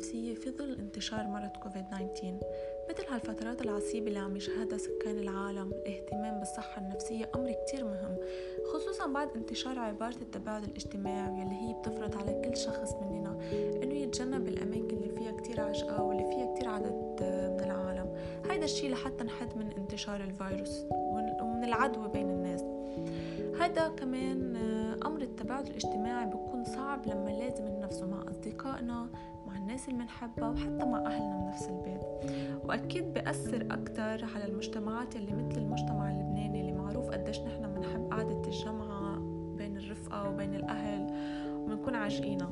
النفسية في ظل انتشار مرض كوفيد-19 مثل هالفترات العصيبة اللي عم يشهدها سكان العالم الاهتمام بالصحة النفسية أمر كتير مهم خصوصا بعد انتشار عبارة التباعد الاجتماعي واللي هي بتفرض على كل شخص مننا إنه يتجنب الأماكن اللي فيها كتير عشقة واللي فيها كتير عدد من العالم. هيدا الشي لحتى نحد من انتشار الفيروس ومن العدوى بين الناس. هذا كمان أمر التباعد الاجتماعي بيكون صعب لما لازم ننفسه مع أصدقائنا مع الناس اللي بنحبها وحتى مع أهلنا بنفس البيت. وأكيد بأثر أكتر على المجتمعات اللي مثل المجتمع اللبناني اللي معروف قديش نحن بنحب قعدة الجمعة بين الرفقة وبين الأهل وبنكون عاشقينها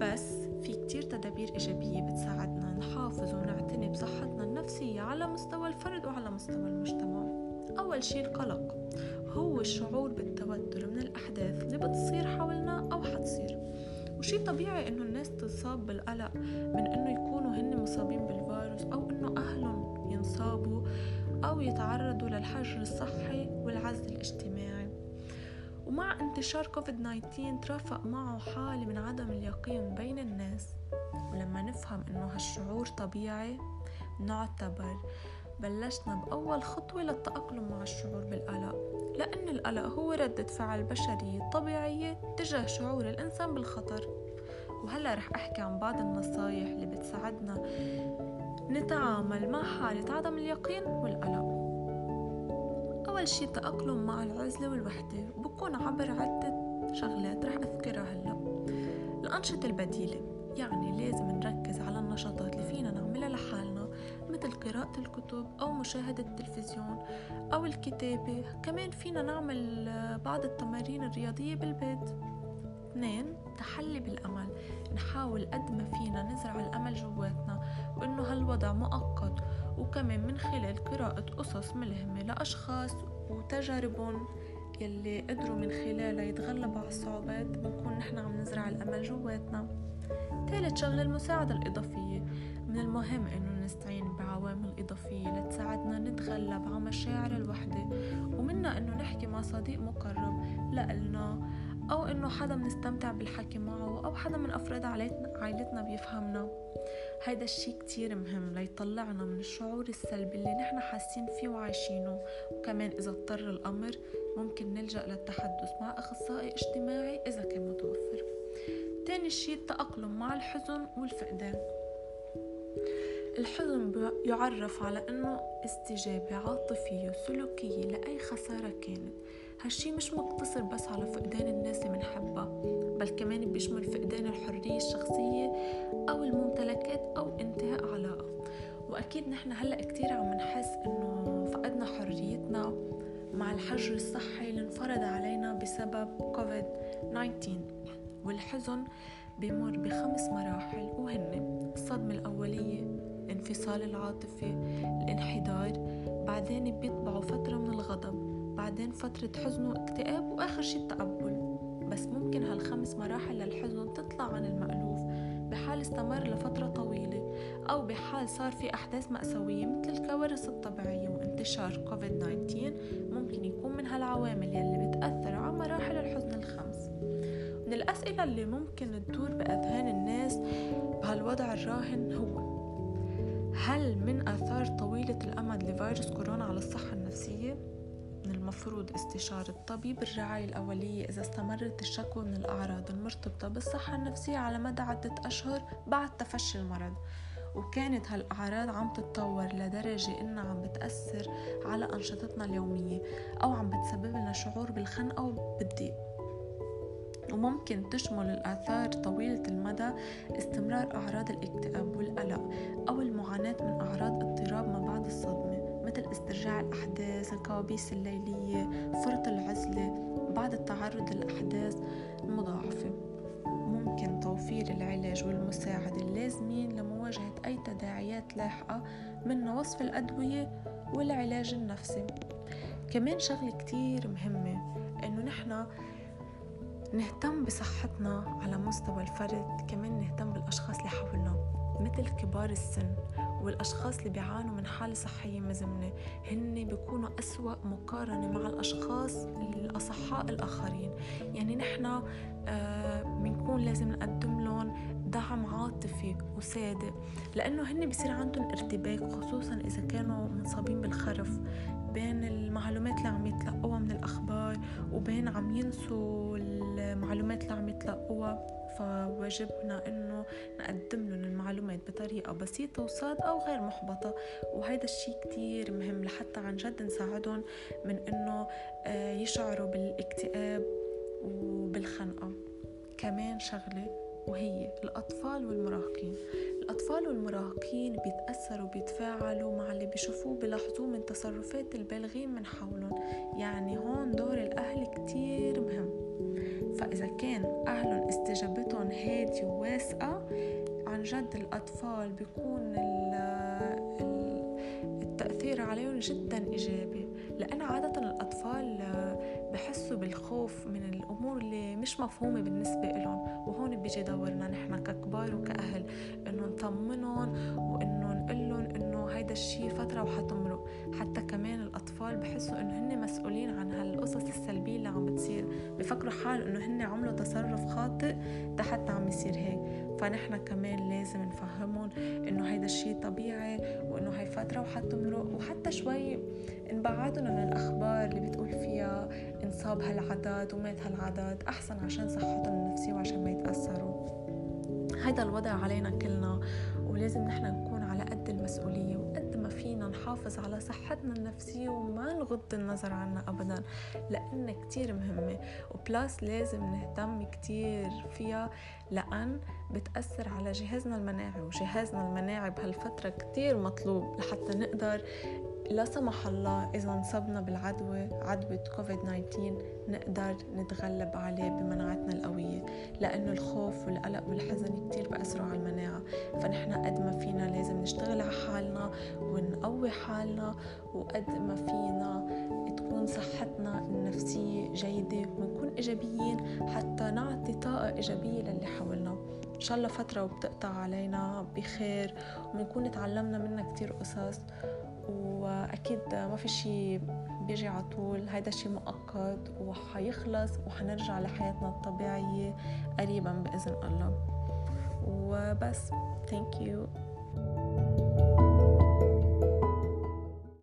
بس في كتير تدابير إيجابية بتساعدنا نحافظ ونعتني بصحتنا النفسية على مستوى الفرد وعلى مستوى المجتمع. أول شي القلق. هو الشعور بالتوتر من الأحداث اللي بتصير حولنا أو حتصير. وشي طبيعي إنه الناس تصاب بالقلق من إنه يكونوا هن مصابين بالفيروس أو إنه أهلهم ينصابوا أو يتعرضوا للحجر الصحي والعزل الاجتماعي. ومع انتشار كوفيد 19 ترافق معه حالة من عدم اليقين بين الناس. ولما نفهم إنه هالشعور طبيعي نعتبر بلشنا بأول خطوة للتأقلم مع الشعور بالقلق لأن القلق هو ردة فعل بشرية طبيعية تجاه شعور الإنسان بالخطر. وهلأ رح أحكي عن بعض النصايح اللي بتساعدنا نتعامل مع حالة عدم اليقين والقلق أول شي التأقلم مع العزلة والوحدة بكون عبر عدة شغلات رح أذكرها هلأ. الأنشطة البديلة يعني لازم نركز على النشاطات اللي فينا نعملها قراءة الكتب أو مشاهدة التلفزيون أو الكتابة. كمان فينا نعمل بعض التمارين الرياضية بالبيت. اثنين تحلي بالأمل. نحاول قد ما فينا نزرع الأمل جواتنا وإنه هالوضع مؤقت. وكمان من خلال قراءة قصص ملهمة لأشخاص وتجاربهم يلي قدروا من خلالها يتغلبوا على الصعوبات بنكون نحن عم نزرع الأمل جواتنا. ثالث شغلة المساعدة الإضافية. من المهم إنه نستعين بعوامل إضافية لتساعدنا نتغلب على مشاعر الوحدة. ومنا إنه نحكي مع صديق مقرب لإلنا أو إنه حدا بنستمتع بالحكي معه أو حدا من أفراد عائلتنا بيفهمنا. هيدا الشي كتير مهم ليطلعنا من الشعور السلبي اللي نحن حاسين فيه وعايشينه. وكمان إذا اضطر الأمر ممكن نلجأ للتحدث مع أخصائي اجتماعي إذا كان متوفر. تاني شي التأقلم مع الحزن والفقدان. الحزن يعرف على أنه استجابة عاطفية وسلوكية لأي خسارة كانت. هالشي مش مقتصر بس على فقدان الناس اللي منحبها بل كمان بيشمل فقدان الحرية الشخصية أو الممتلكات أو انتهاء علاقة. وأكيد نحن هلأ كتير عم نحس إنه فقدنا حريتنا مع الحجر الصحي اللي انفرض علينا بسبب كوفيد 19 والحزن بمر بخمس مراحل وهن. الصدمة الأولية الانفصال العاطفي الانحدار بعدين بيطبعوا فترة من الغضب بعدين فترة حزن واكتئاب وآخر شي التقبل بس ممكن هالخمس مراحل للحزن تطلع عن المألوف بحال استمر لفترة طويلة أو بحال صار في أحداث مأساوية مثل الكوارث الطبيعية وانتشار كوفيد 19 ممكن يكون من هالعوامل يلي بتأثر على مراحل الحزن الخمس. من الأسئلة اللي ممكن تدور بأذهان الناس بهالوضع الراهن هو هل من آثار طويلة الأمد لفيروس كورونا على الصحة النفسية؟ من المفروض استشارة طبيب الرعاية الأولية إذا استمرت الشكوى من الأعراض المرتبطة بالصحة النفسية على مدى عدة أشهر بعد تفشي المرض وكانت هالأعراض عم تتطور لدرجة إنها عم بتأثر على أنشطتنا اليومية أو عم بتسبب لنا شعور بالخنقة وبالضيق وممكن تشمل الآثار طويلة المدى استمرار أعراض الاكتئاب والقلق أو المعاناة من أعراض اضطراب ما بعد الصدمة مثل استرجاع الأحداث الكوابيس الليلية فرط العزلة بعد التعرض للأحداث المضاعفة. ممكن توفير العلاج والمساعدة اللازمين لمواجهة أي تداعيات لاحقة من وصف الأدوية والعلاج النفسي. كمان شغلة كتير مهمة إنه نحن نهتم بصحتنا على مستوى الفرد كمان نهتم بالأشخاص اللي حولنا مثل كبار السن والأشخاص اللي بيعانوا من حالة صحية مزمنة. هن بيكونوا أسوأ مقارنة مع الأشخاص الأصحاء الآخرين. يعني نحن آه بنكون لازم نقدم لهم دعم عاطفي وصادق لأنه هن بصير عندهم ارتباك خصوصا إذا كانوا منصابين بالخرف بين المعلومات اللي عم يتلقوها من الأخبار وبين عم ينسوا المعلومات اللي عم يتلقوها فواجبنا إنه نقدم لهم المعلومات بطريقة بسيطة وصادقة أو غير محبطة. وهذا الشيء كتير مهم لحتى عن جد نساعدهم من إنه آه، يشعروا بالاكتئاب وبالخنقة. كمان شغلة وهي الأطفال والمراهقين. الأطفال والمراهقين بيتأثروا بيتفاعلوا مع اللي بيشوفوه بيلاحظوه من تصرفات البالغين من حولهم. يعني هون دور الأهل كتير فإذا كان أهلهم استجابتهم هادية وواسعة عن جد الأطفال بيكون التأثير عليهم جدا إيجابي. لأن عادة الأطفال بحسوا بالخوف من الأمور اللي مش مفهومة بالنسبة لهم وهون بيجي دورنا نحن ككبار وكأهل إنه نطمنهم وإنه نقول لهم إنه هيدا الشيء فترة وحتمرق. حتى كمان الأطفال بحسوا إنه هن مسؤولين عن هالقصص السلبية اللي عم بتصير. بفكروا حال إنه هن عملوا تصرف خاطئ حتى عم يصير هيك. فنحن كمان لازم نفهمهم إنه هيدا الشيء طبيعي وإنه هاي فترة وحتمرق. وحتى شوي نبعدهم عن الأخبار اللي بتقول انصاب هالعدد ومات هالعدد أحسن عشان صحتهم النفسية وعشان ما يتأثروا. هيدا الوضع علينا كلنا ولازم نحن نكون على قد المسؤولية وقد ما فينا نحافظ على صحتنا النفسية وما نغض النظر عنها أبدا لأنها كتير مهمة. وبلاس لازم نهتم كتير فيها لأن بتأثر على جهازنا المناعي وجهازنا المناعي بهالفترة كتير مطلوب لحتى نقدر لا سمح الله إذا انصبنا بالعدوى عدوى كوفيد 19 نقدر نتغلب عليه بمناعتنا القوية لأنه الخوف والقلق والحزن كتير بأثروا على المناعة. فنحن قد ما فينا لازم نشتغل على حالنا ونقوي حالنا وقد ما فينا تكون صحتنا النفسية جيدة ونكون إيجابيين حتى نعطي طاقة إيجابية للي حولنا. إن شاء الله فترة وبتقطع علينا بخير ونكون تعلمنا منها كتير قصص. وأكيد ما في شيء بيجي على طول. هيدا شيء مؤقت وحيخلص وحنرجع لحياتنا الطبيعية قريبا بإذن الله. وبس. ثانك يو